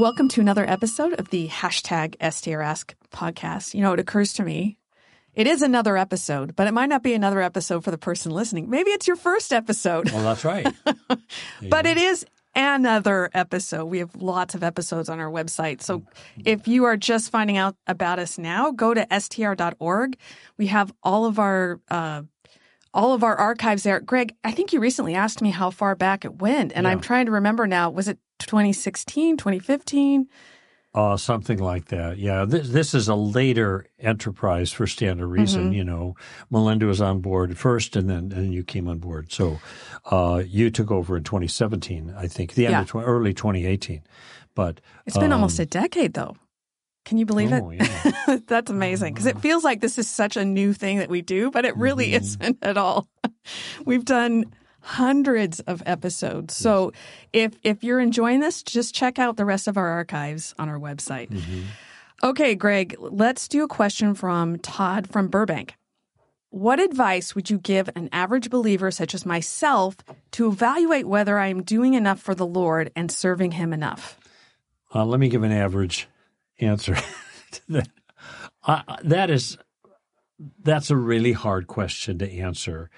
Welcome to another episode of the hashtag STRask podcast. You know, it occurs to me, it is another episode, but it might not be another episode for the person listening. Maybe it's your first episode. Well, that's right. but it is another episode. We have lots of episodes on our website. So if you are just finding out about us now, go to str.org. We have all of our uh, all of our archives there. Greg, I think you recently asked me how far back it went, and Yeah. I'm trying to remember now. Was it 2016, 2015? Uh, something like that. Yeah. This, this is a later enterprise for Stand to Reason. Mm-hmm. You know, Melinda was on board first and then, and you came on board. So, uh, you took over in 2017, I think, the end Yeah. of tw- early 2018. But It's been almost a decade, though. Can you believe oh, it? yeah. That's amazing because it feels like this is such a new thing that we do, but it really Mm-hmm. isn't at all. We've done hundreds of episodes. So if if you're enjoying this, just check out the rest of our archives on our website. Mm-hmm. Okay, Greg, let's do a question from Todd from Burbank. What advice would you give an average believer such as myself to evaluate whether I am doing enough for the Lord and serving him enough? Uh, let me give an average answer to that. Uh, that is, that's a really hard question to answer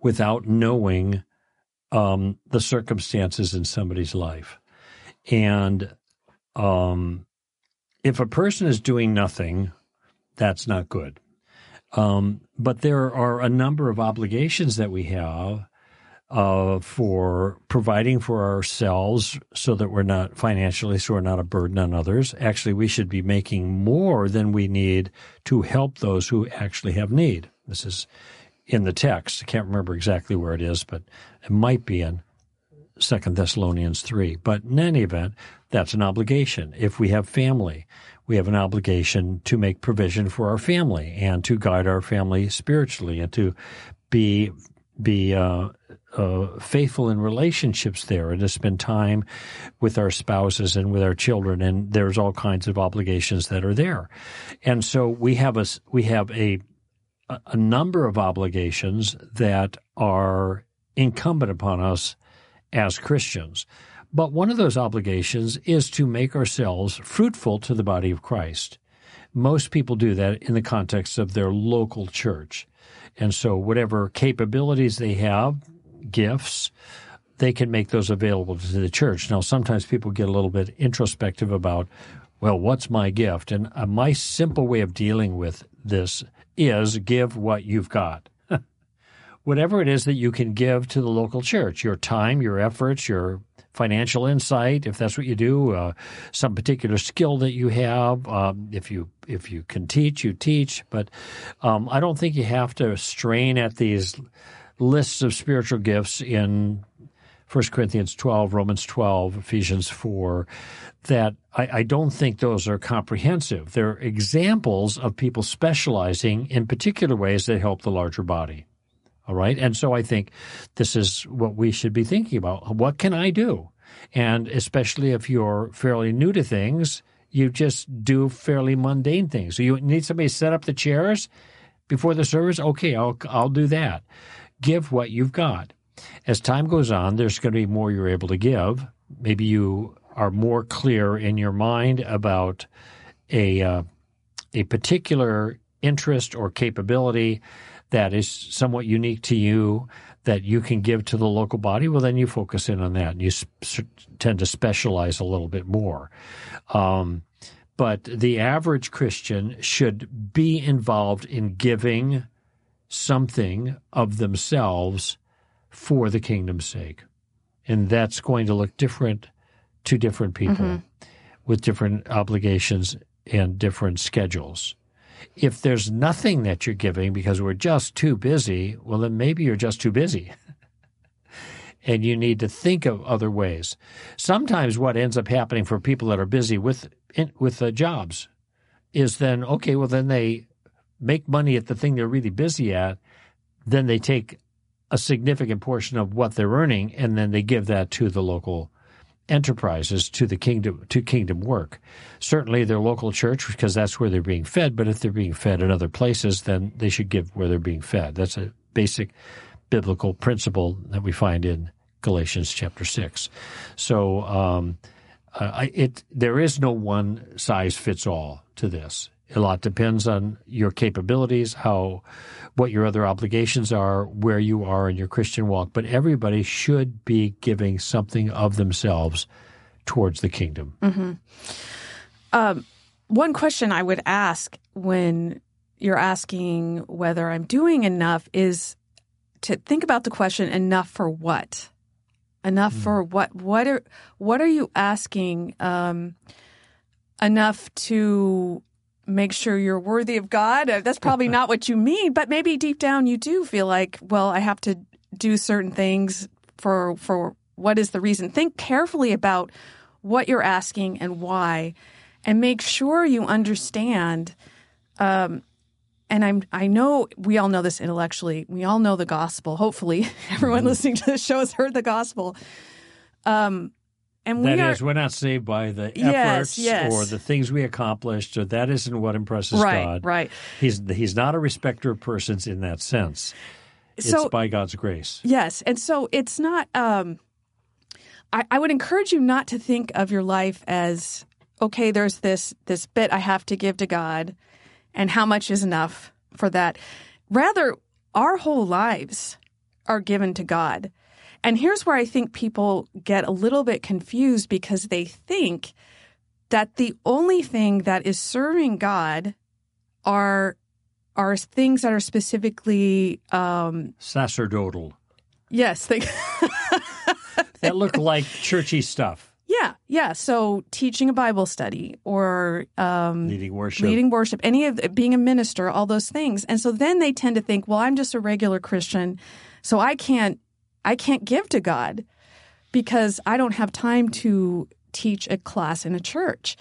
without knowing um, the circumstances in somebody's life. And um, if a person is doing nothing, that's not good. Um, but there are a number of obligations that we have uh, for providing for ourselves so that we're not financially, so we're not a burden on others. Actually, we should be making more than we need to help those who actually have need. This is in the text. I can't remember exactly where it is, but it might be in Second Thessalonians 3. But in any event, that's an obligation. If we have family, we have an obligation to make provision for our family and to guide our family spiritually and to be be uh, uh, faithful in relationships there and to spend time with our spouses and with our children. And there's all kinds of obligations that are there. And so we have a we have a a- number of obligations that are incumbent upon us as Christians. But one of those obligations is to make ourselves fruitful to the body of Christ. Most people do that in the context of their local church. And so, whatever capabilities they have, gifts, they can make those available to the church. Now, sometimes people get a little bit introspective about, well, what's my gift? And uh, my simple way of dealing with this is give what you've got whatever it is that you can give to the local church your time, your efforts, your financial insight, if that's what you do, uh, some particular skill that you have. Um, if you if you can teach, you teach. But um, I don't think you have to strain at these lists of spiritual gifts in 1 Corinthians 12, Romans 12, Ephesians 4, that I, I don't think those are comprehensive. They're examples of people specializing in particular ways that help the larger body. All right. And so I think this is what we should be thinking about. What can I do? And especially if you're fairly new to things, you just do fairly mundane things. So you need somebody to set up the chairs before the service. Okay, I'll, I'll do that. Give what you've got. As time goes on, there's going to be more you're able to give. Maybe you are more clear in your mind about a, uh, a particular interest or capability that is somewhat unique to you that you can give to the local body, well, then you focus in on that and you s- tend to specialize a little bit more. Um, but the average Christian should be involved in giving something of themselves for the kingdom's sake. And that's going to look different to different people with different obligations and different schedules. If there's nothing that you're giving because we're just too busy, well, then maybe you're just too busy. and you need to think of other ways. Sometimes what ends up happening for people that are busy with in, with uh, jobs is then okay, well then they make money at the thing they're really busy at, then they take a significant portion of what they're earning and then they give that to the local enterprises to the kingdom to kingdom work. Certainly their local church because that's where they're being fed, but if they're being fed in other places then they should give where they're being fed. That's a basic biblical principle that we find in Galatians chapter 6. So um, Uh, it there is no one size fits all to this. A lot depends on your capabilities, how, what your other obligations are, where you are in your Christian walk. But everybody should be giving something of themselves towards the kingdom. Mm-hmm. Um, one question I would ask when you're asking whether I'm doing enough is to think about the question enough for what? Enough mm. for what? What are what are you asking? Um, enough to make sure you're worthy of God. Uh, that's probably not what you mean, but maybe deep down you do feel like, well, I have to do certain things for for what is the reason. Think carefully about what you're asking and why, and make sure you understand. Um, and I'm I know we all know this intellectually. We all know the gospel. Hopefully, everyone mm-hmm. listening to this show has heard the gospel. Um, and we that are, is, we're not saved by the efforts yes, yes. or the things we accomplished, or that isn't what impresses right, God. Right, He's he's not a respecter of persons in that sense. It's so, by God's grace. Yes, and so it's not. Um, I, I would encourage you not to think of your life as okay. There's this this bit I have to give to God, and how much is enough for that. Rather, our whole lives are given to God. And here's where I think people get a little bit confused because they think that the only thing that is serving God are are things that are specifically um, sacerdotal. Yes, they that look like churchy stuff. Yeah, yeah. So teaching a Bible study or um, leading worship, leading worship, any of being a minister, all those things. And so then they tend to think, well, I'm just a regular Christian, so I can't I can't give to God because I don't have time to teach a class in a church.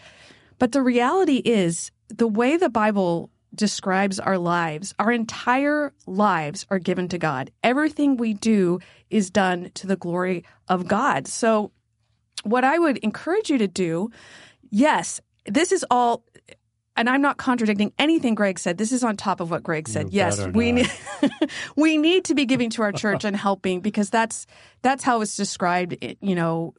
But the reality is, the way the Bible describes our lives, our entire lives are given to God. Everything we do is done to the glory of God. So, what I would encourage you to do, yes, this is all and I'm not contradicting anything Greg said. This is on top of what Greg said. You yes, we need we need to be giving to our church and helping because that's that's how it's described. You know,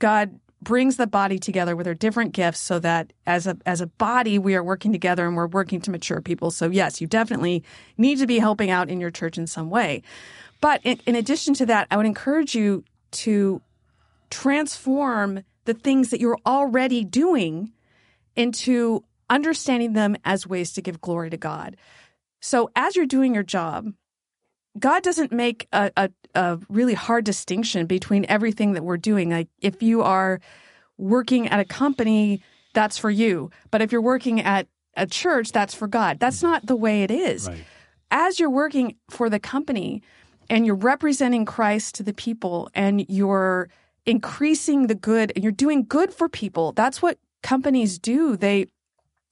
God brings the body together with our different gifts so that as a as a body we are working together and we're working to mature people. So yes, you definitely need to be helping out in your church in some way. But in, in addition to that, I would encourage you to transform the things that you're already doing into understanding them as ways to give glory to God. So as you're doing your job, God doesn't make a, a, a, really hard distinction between everything that we're doing. Like if you are working at a company, that's for you. But if you're working at a church, that's for God. That's not the way it is. Right. As you're working for the company and you're representing Christ to the people and you're increasing the good and you're doing good for people, that's what companies do. They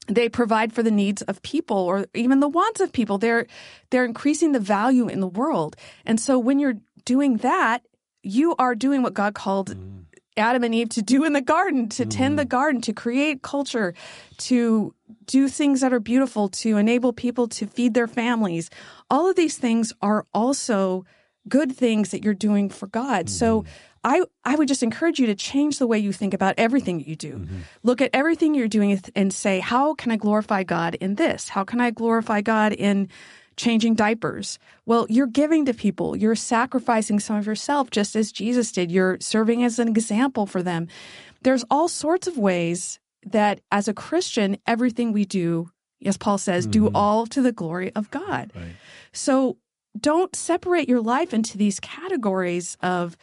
they provide for the needs of people or even the wants of people. They're they're increasing the value in the world. And so when you're doing that, you are doing what God called mm. Adam and Eve to do in the garden, to mm. tend the garden, to create culture, to do things that are beautiful, to enable people to feed their families. All of these things are also good things that you're doing for God. Mm. So mm-hmm. I, I would just encourage you to change the way you think about everything you do. Mm-hmm. Look at everything you're doing and say, how can I glorify God in this? How can I glorify God in changing diapers? Well, you're giving to people. You're sacrificing some of yourself just as Jesus did. You're serving as an example for them. There's all sorts of ways that as a Christian, everything we do, as Paul says, mm-hmm. do all to the glory of God. Right. So don't separate your life into these categories of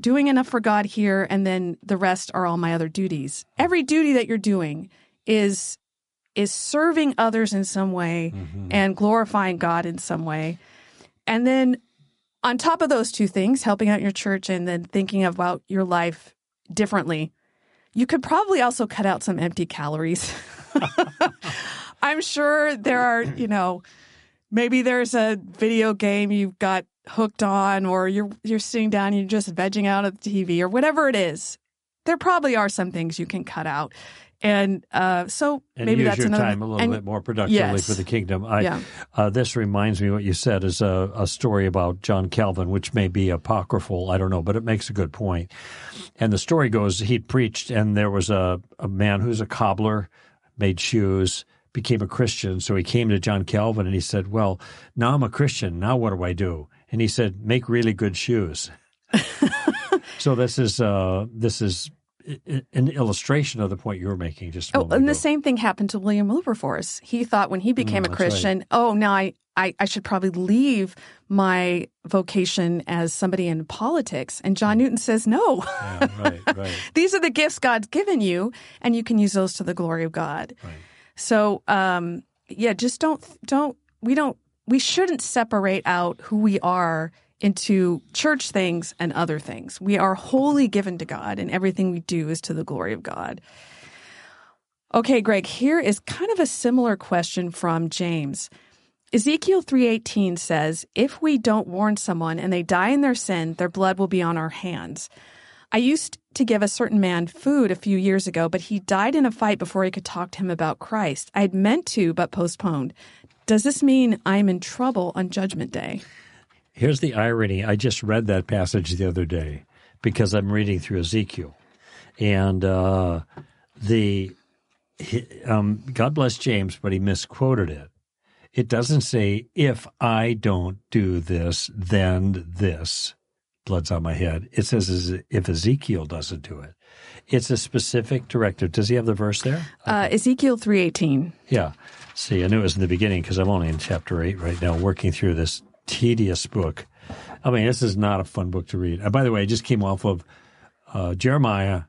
doing enough for God here, and then the rest are all my other duties. Every duty that you're doing is is serving others in some way mm-hmm. and glorifying God in some way. And then on top of those two things, helping out your church and then thinking about your life differently, you could probably also cut out some empty calories. I'm sure there are, you know, maybe there's a video game you've got hooked on or you're you're sitting down and you're just vegging out at the TV or whatever it is. There probably are some things you can cut out. And uh, so and maybe use that's your another time a little and- bit more productively yes. for the kingdom. I, Yeah. uh, this reminds me what you said is a, a story about John Calvin, which may be apocryphal. I don't know, but it makes a good point. And the story goes he preached, and there was a, a man who's a cobbler, made shoes, became a Christian. So he came to John Calvin and he said, Well, now I'm a Christian. Now what do I do? And he said, Make really good shoes. so this is uh, this is an illustration of the point you were making just a Oh, and the same thing happened to William Wilberforce. He thought when he became Mm, a that's right. Christian, oh, now I, I, I should probably leave my vocation as somebody in politics. And John Newton says, no, Yeah, right, right. these are the gifts God's given you, and you can use those to the glory of God. Right. So, um, yeah, just don't, don't, we don't, we shouldn't separate out who we are into church things and other things. We are wholly given to God, and everything we do is to the glory of God. Okay, Greg, here is kind of a similar question from James. Ezekiel 3:18 says, "If we don't warn someone and they die in their sin, their blood will be on our hands." I used to give a certain man food a few years ago, but he died in a fight before I could talk to him about Christ. I had meant to, but postponed. Does this mean I'm in trouble on Judgment Day? Here's the irony. I just read that passage the other day because I'm reading through Ezekiel, and uh, the he, um, God bless James, but he misquoted it. It doesn't say if I don't do this, then this. Blood's on my head. It says as if Ezekiel doesn't do it. It's a specific directive. Does he have the verse there? Uh, Ezekiel 3:18. Yeah. See, I knew it was in the beginning because I'm only in chapter eight right now, working through this tedious book. I mean, this is not a fun book to read. Uh, by the way, I just came off of uh, Jeremiah,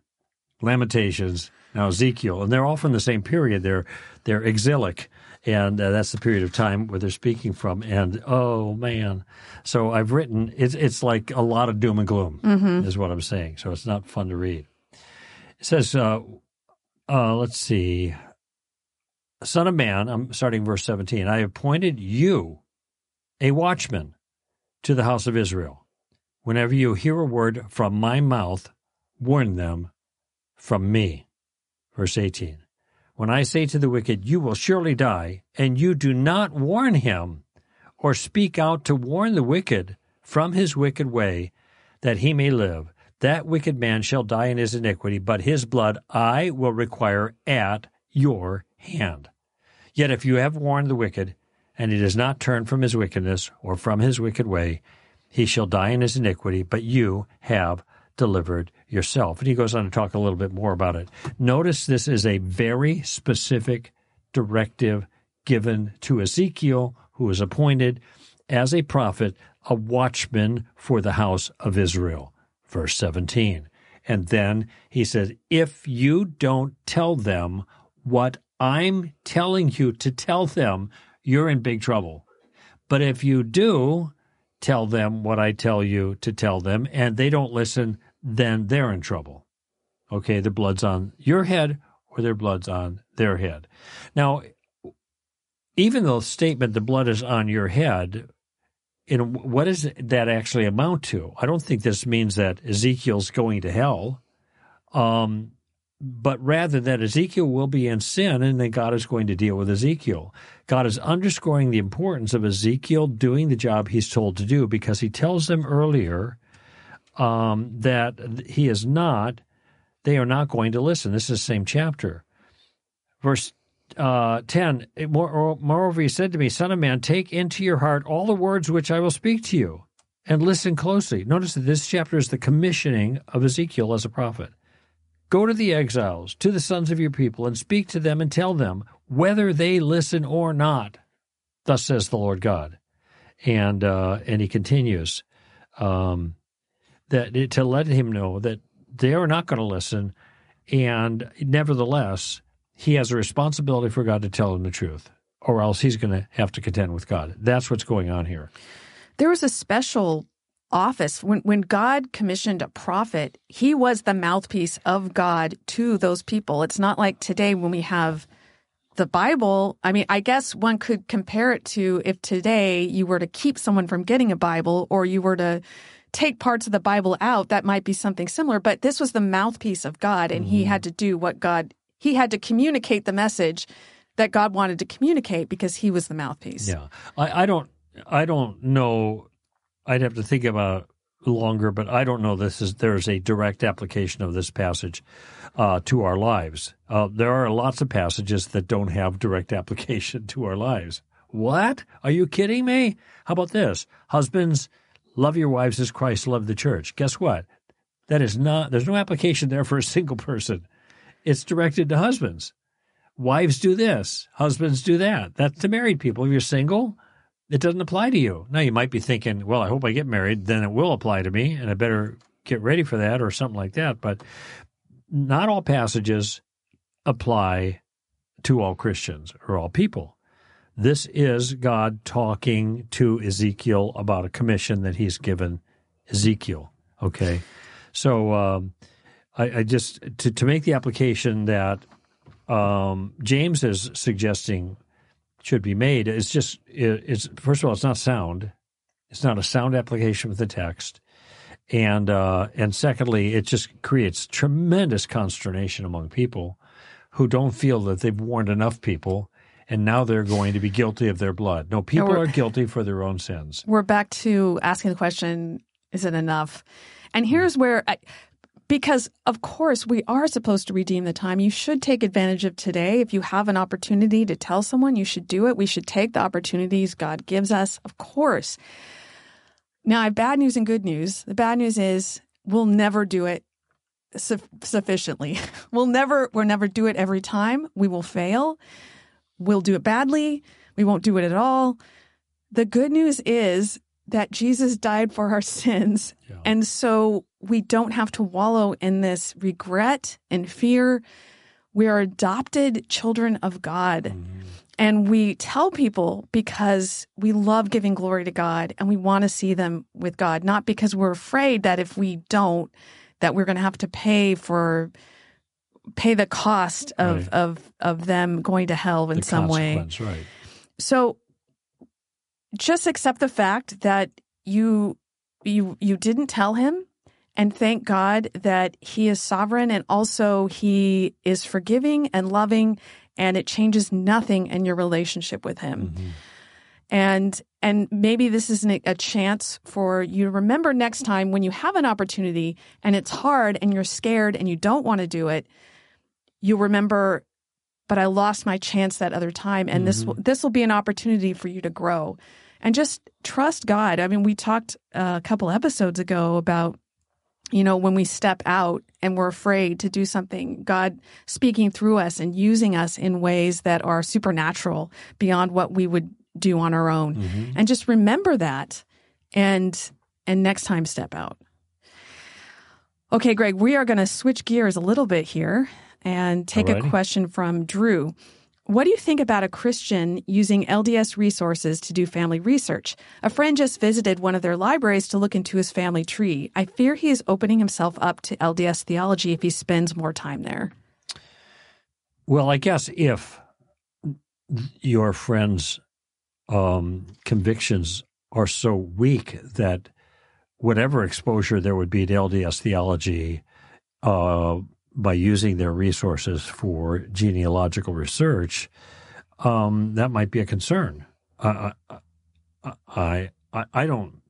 Lamentations, now Ezekiel, and they're all from the same period. They're they're exilic, and uh, that's the period of time where they're speaking from. And oh man, so I've written. It's it's like a lot of doom and gloom, is what I'm saying. So it's not fun to read. It says, uh, uh, let's see. Son of man, I'm starting verse 17. I appointed you a watchman to the house of Israel. Whenever you hear a word from my mouth, warn them from me. Verse 18. When I say to the wicked, You will surely die, and you do not warn him, or speak out to warn the wicked from his wicked way, that he may live, that wicked man shall die in his iniquity, but his blood I will require at your hand. Yet if you have warned the wicked, and he does not turn from his wickedness or from his wicked way, he shall die in his iniquity, but you have delivered yourself. And he goes on to talk a little bit more about it. Notice this is a very specific directive given to Ezekiel, who is appointed as a prophet, a watchman for the house of Israel. Verse 17. And then he says, If you don't tell them what I'm telling you to tell them, you're in big trouble. But if you do tell them what I tell you to tell them and they don't listen, then they're in trouble. Okay, the blood's on your head or their blood's on their head. Now, even the statement, the blood is on your head, in what does that actually amount to? I don't think this means that Ezekiel's going to hell, um, but rather that Ezekiel will be in sin and then God is going to deal with Ezekiel. God is underscoring the importance of Ezekiel doing the job he's told to do because he tells them earlier um, that he is not, they are not going to listen. This is the same chapter. Verse uh, 10 Moreover, he said to me, Son of man, take into your heart all the words which I will speak to you and listen closely. Notice that this chapter is the commissioning of Ezekiel as a prophet. Go to the exiles, to the sons of your people, and speak to them and tell them whether they listen or not. Thus says the Lord God. And uh, and he continues um, that to let him know that they are not going to listen, and nevertheless, he has a responsibility for God to tell him the truth, or else he's going to have to contend with God. That's what's going on here. There was a special office when when God commissioned a prophet, he was the mouthpiece of God to those people. It's not like today when we have the Bible. I mean, I guess one could compare it to if today you were to keep someone from getting a Bible or you were to take parts of the Bible out, that might be something similar, but this was the mouthpiece of God and he mm-hmm. had to do what God he had to communicate the message that God wanted to communicate because he was the mouthpiece. Yeah, I, I don't, I don't know. I'd have to think about longer, but I don't know. This is there's a direct application of this passage uh, to our lives. Uh, there are lots of passages that don't have direct application to our lives. What? Are you kidding me? How about this? Husbands, love your wives as Christ loved the church. Guess what? That is not. There's no application there for a single person. It's directed to husbands wives do this, husbands do that. That's to married people. If you're single, it doesn't apply to you. Now, you might be thinking, well, I hope I get married, then it will apply to me, and I better get ready for that or something like that. But not all passages apply to all Christians or all people. This is God talking to Ezekiel about a commission that he's given Ezekiel. Okay. So um, I, I, just, to, to make the application that um, James is suggesting should be made is just it's first of all it's not sound, it's not a sound application of the text, and uh, and secondly it just creates tremendous consternation among people who don't feel that they've warned enough people. And now they're going to be guilty of their blood. No, people are guilty for their own sins. We're back to asking the question: Is it enough? And here's where I, because of course we are supposed to redeem the time. You should take advantage of today. If you have an opportunity to tell someone, you should do it. We should take the opportunities God gives us, of course. Now, I have bad news and good news. The bad news is we'll never do it su- sufficiently. We'll never we'll never do it every time. We will fail. We'll do it badly. We won't do it at all. The good news is that Jesus died for our sins. Yeah. And so we don't have to wallow in this regret and fear. We are adopted children of God. Mm-hmm. And we tell people because we love giving glory to God and we want to see them with God, not because we're afraid that if we don't, that we're going to have to pay for pay the cost of right. of of them going to hell in the some way. Right. So just accept the fact that you you you didn't tell him and thank God that he is sovereign and also he is forgiving and loving and it changes nothing in your relationship with him. Mm-hmm. And and maybe this is an, a chance for you to remember next time when you have an opportunity and it's hard and you're scared and you don't want to do it, you remember but I lost my chance that other time and mm-hmm. this this will be an opportunity for you to grow and just trust God. I mean, we talked a couple episodes ago about, you know, when we step out and we're afraid to do something, God speaking through us and using us in ways that are supernatural beyond what we would do on our own. Mm-hmm. And just remember that and and next time step out. Okay, Greg, we are going to switch gears a little bit here and take Alrighty. a question from Drew. What do you think about a Christian using LDS resources to do family research? A friend just visited one of their libraries to look into his family tree. I fear he is opening himself up to LDS theology if he spends more time there. Well, I guess if your friend's um, convictions are so weak that whatever exposure there would be to LDS theology uh, by using their resources for genealogical research, um, that might be a concern. I, I, I, I don't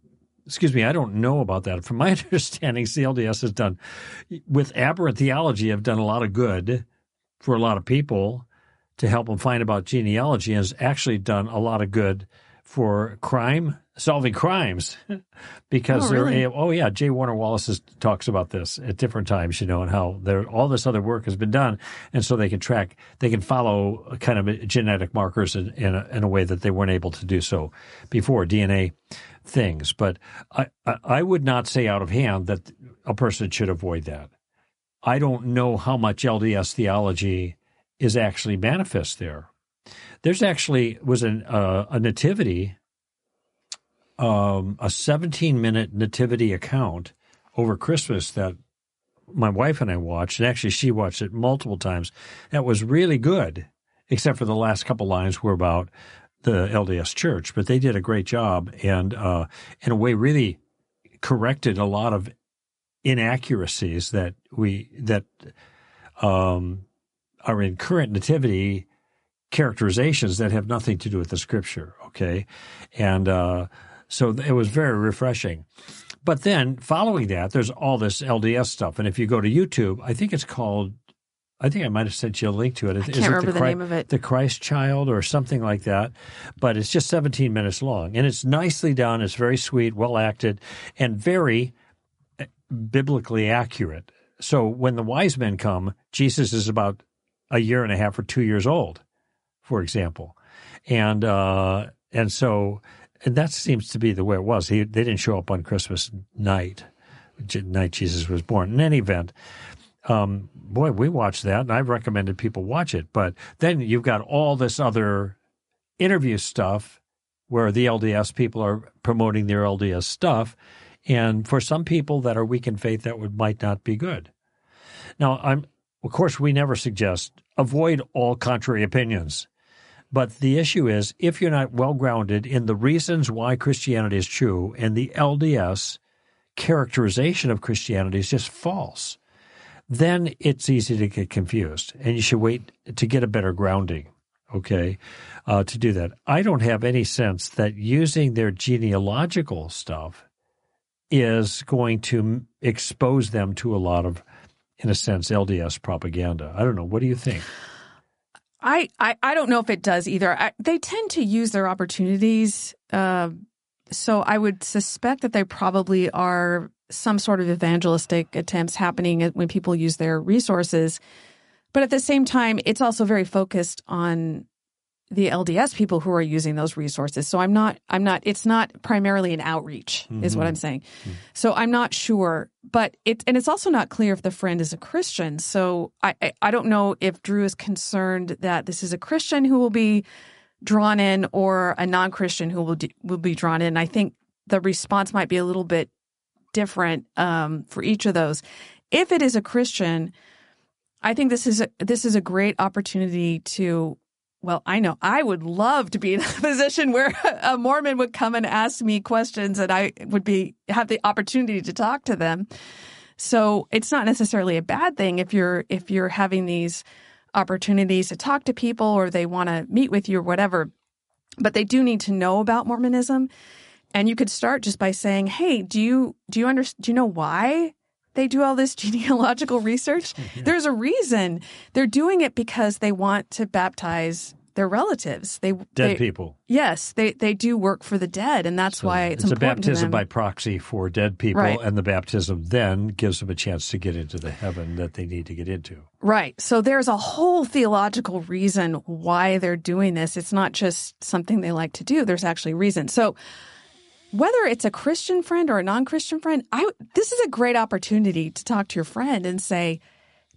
excuse me, I don't know about that. From my understanding, CLDS has done, with aberrant theology, have done a lot of good for a lot of people to help them find about genealogy, and has actually done a lot of good for crime solving crimes because oh, they're oh yeah J. Warner Wallace talks about this at different times you know and how there all this other work has been done and so they can track they can follow kind of genetic markers in in a, in a way that they weren't able to do so before DNA things. But I, I I would not say out of hand that a person should avoid that. I don't know how much LDS theology is actually manifest there. There's actually was an, uh, a nativity um, a 17 minute nativity account over Christmas that my wife and I watched, and actually she watched it multiple times. That was really good, except for the last couple lines were about the LDS Church, but they did a great job and, uh, in a way, really corrected a lot of inaccuracies that we that um, are in current nativity characterizations that have nothing to do with the scripture. Okay, and uh, so it was very refreshing. But then following that, there's all this LDS stuff, and if you go to YouTube, I think it's called. I think I might have sent you a link to it. I can't Is remember it the, the name of it. The Christ Child or something like that. But it's just 17 minutes long. And it's nicely done. It's very sweet, well acted, and very eh, biblically accurate. So when the wise men come, Jesus is about a year and a half or two years old, for example. And uh, and so and that seems to be the way it was. He, they didn't show up on Christmas night, night Jesus was born. In any event, um, boy, we watched that, and I've recommended people watch it. But then you've got all this other interview stuff where the LDS people are promoting their LDS stuff, and for some people that are weak in faith, that would might not be good. Now, I'm of course we never suggest avoid all contrary opinions. But the issue is if you're not well grounded in the reasons why Christianity is true and the LDS characterization of Christianity is just false, then it's easy to get confused. And you should wait to get a better grounding, okay, uh, to do that. I don't have any sense that using their genealogical stuff is going to expose them to a lot of, in a sense, LDS propaganda. I don't know. What do you think? I, I, I don't know if it does either. I, they tend to use their opportunities. Uh, so I would suspect that they probably are some sort of evangelistic attempts happening when people use their resources. But at the same time, it's also very focused on the LDS people who are using those resources. So I'm not, I'm not, it's not primarily an outreach mm-hmm. is what I'm saying. Mm-hmm. So I'm not sure, but it, and it's also not clear if the friend is a Christian. So I, I, I don't know if Drew is concerned that this is a Christian who will be drawn in or a non-Christian who will, will be drawn in. I think the response might be a little bit different, um, for each of those. If it is a Christian, I think this is a, this is a great opportunity to well, I know I would love to be in a position where a Mormon would come and ask me questions and I would be have the opportunity to talk to them. So it's not necessarily a bad thing if you're if you're having these opportunities to talk to people or they want to meet with you or whatever. But they do need to know about Mormonism. And you could start just by saying, "Hey, do you do you understand do you know why they do all this genealogical research. Yeah. There's a reason. They're doing it because they want to baptize their relatives. They dead they, people. Yes, they they do work for the dead, and that's so why it's, it's a baptism by proxy for dead people, right. and the baptism then gives them a chance to get into the heaven that they need to get into. Right. So there's a whole theological reason why they're doing this. It's not just something they like to do. There's actually reason. So whether it's a Christian friend or a non-Christian friend, I this is a great opportunity to talk to your friend and say,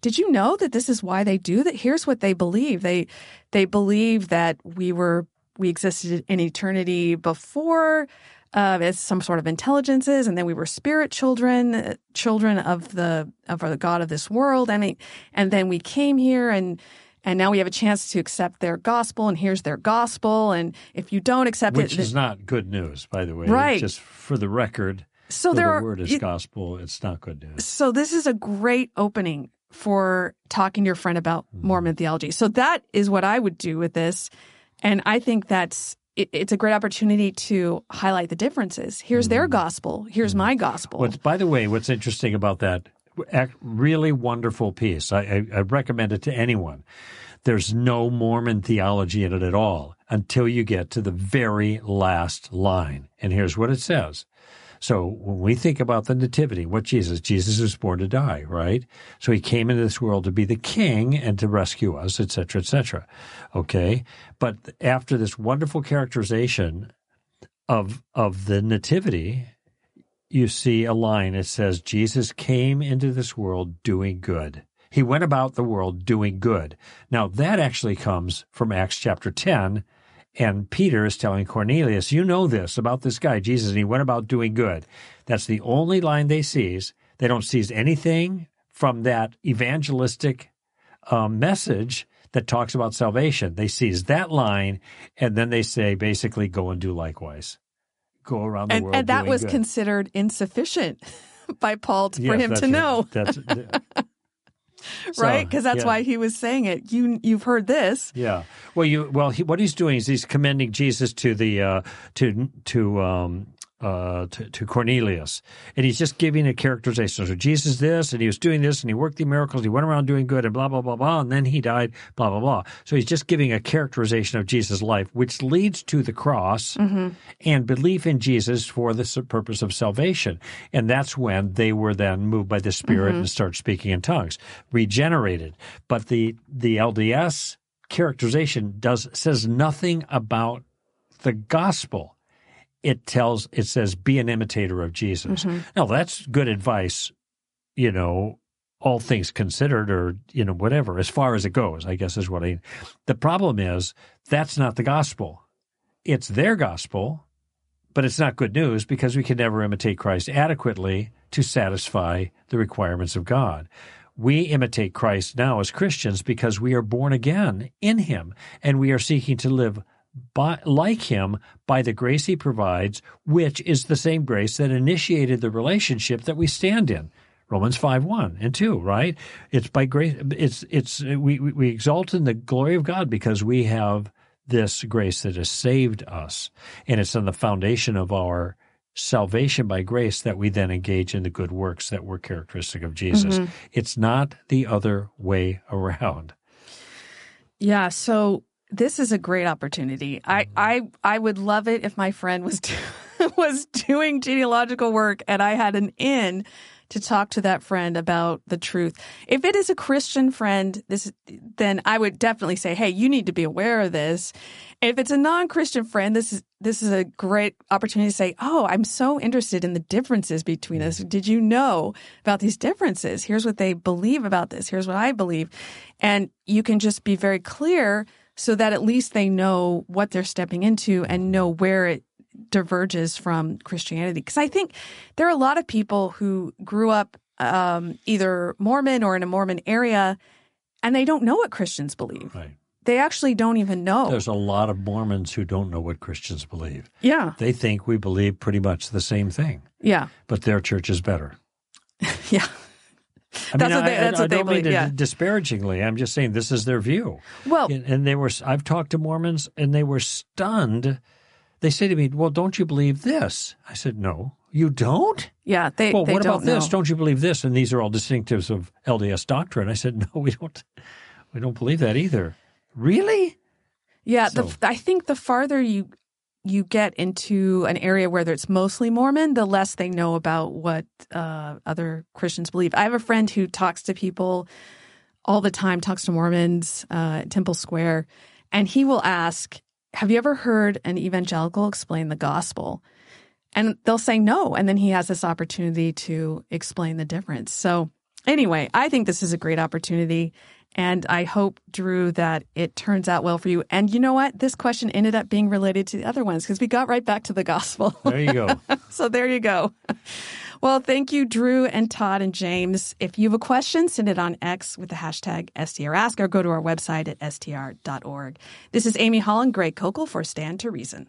"Did you know that this is why they do that? Here's what they believe. They they believe that we were we existed in eternity before uh, as some sort of intelligences, and then we were spirit children, children of the of the God of this world, and and then we came here and and now we have a chance to accept their gospel and here's their gospel. And if you don't accept which it which is not good news by the way. Right. Just for the record so there the are, word is it, gospel it's not good news. So this is a great opening for talking to your friend about mm-hmm. mormon theology. So that is what i would do with this. And i think that's it, it's a great opportunity to highlight the differences. Here's mm-hmm. their gospel. Here's mm-hmm. my gospel. What's, by the way what's interesting about that really wonderful piece. I, I, I recommend it to anyone. There's no Mormon theology in it at all until you get to the very last line. And here's what it says. So when we think about the nativity, what Jesus? Jesus was born to die, right? So he came into this world to be the king and to rescue us, etc., etc. Okay. But after this wonderful characterization of, of the nativity, you see a line. It says, Jesus came into this world doing good. He went about the world doing good. Now, that actually comes from Acts chapter 10. And Peter is telling Cornelius, You know this about this guy, Jesus, and he went about doing good. That's the only line they seize. They don't seize anything from that evangelistic um, message that talks about salvation. They seize that line, and then they say, basically, go and do likewise go around the and, world. And that was good. considered insufficient by Paul to, yes, for him to know. That's So, right? Because that's yeah. why he was saying it. You you've heard this. Yeah. Well, you well, he, what he's doing is he's commending Jesus to the uh, to to um, uh, to, to Cornelius, and he's just giving a characterization. So Jesus this, and he was doing this, and he worked the miracles. He went around doing good, and blah blah blah blah, and then he died. Blah blah blah. So he's just giving a characterization of Jesus' life, which leads to the cross and belief in Jesus for the purpose of salvation. And that's when they were then moved by the Spirit and start speaking in tongues, regenerated. But the the LDS characterization does says nothing about the gospel. It tells it says be an imitator of Jesus. Mm-hmm. Now that's good advice, you know, all things considered or you know whatever as far as it goes, I guess is what I The problem is that's not the gospel. It's their gospel, but it's not good news because we can never imitate Christ adequately to satisfy the requirements of God. We imitate Christ now as Christians because we are born again in Him and we are seeking to live by, like Him by the grace He provides, which is the same grace that initiated the relationship that we stand in. Romans 5 1 and 2, right? It's by grace, it's, it's, we, we we exalt in the glory of God because we have this grace that has saved us. And it's on the foundation of our salvation by grace that we then engage in the good works that were characteristic of Jesus. Mm-hmm. It's not the other way around. Yeah, so this is a great opportunity. I mm-hmm. I I would love it if my friend was do, was doing genealogical work and I had an in to talk to that friend about the truth. If it is a Christian friend, this then I would definitely say, "Hey, you need to be aware of this." If it's a non-Christian friend, this is this is a great opportunity to say, "Oh, I'm so interested in the differences between us. Mm-hmm. Did you know about these differences? Here's what they believe about this. Here's what I believe." And you can just be very clear so that at least they know what they're stepping into and know where it diverges from Christianity. Because I think there are a lot of people who grew up um, either Mormon or in a Mormon area, and they don't know what Christians believe. Right. They actually don't even know. There's a lot of Mormons who don't know what Christians believe. yeah, They think we believe pretty much the same thing, yeah, but their church is better. yeah. I That's mean, what they- I, that's I, what they don't mean believe, to yeah. disparagingly. I'm just saying this is their view. Well, And, and they were. I've talked to Mormons, and they were stunned. They say to me, "Well, don't you believe this?" I said, "No, you don't." yeah. They. Well, they what about this? Don't you believe this? And these are all distinctives of LDS doctrine. I said, "No, we don't. We don't believe that either." Really? Yeah, So- the, I think the farther you you get into an area where it's mostly Mormon, the less they know about what uh, other Christians believe. I have a friend who talks to people all the time, talks to Mormons uh, at Temple Square, and he will ask, "Have you ever heard an evangelical explain the gospel?" And they'll say no, and then he has this opportunity to explain the difference. So anyway, I think this is a great opportunity. And I hope, Drew, that it turns out well for you. And you know what? This question ended up being related to the other ones because we got right back to the gospel. There you go. so there you go. Well, thank you, Drew and Todd and James. If you have a question, send it on X with the hashtag STRask or go to our website at str.org. This is Amy Hall and, Greg Koukl for Stand to Reason.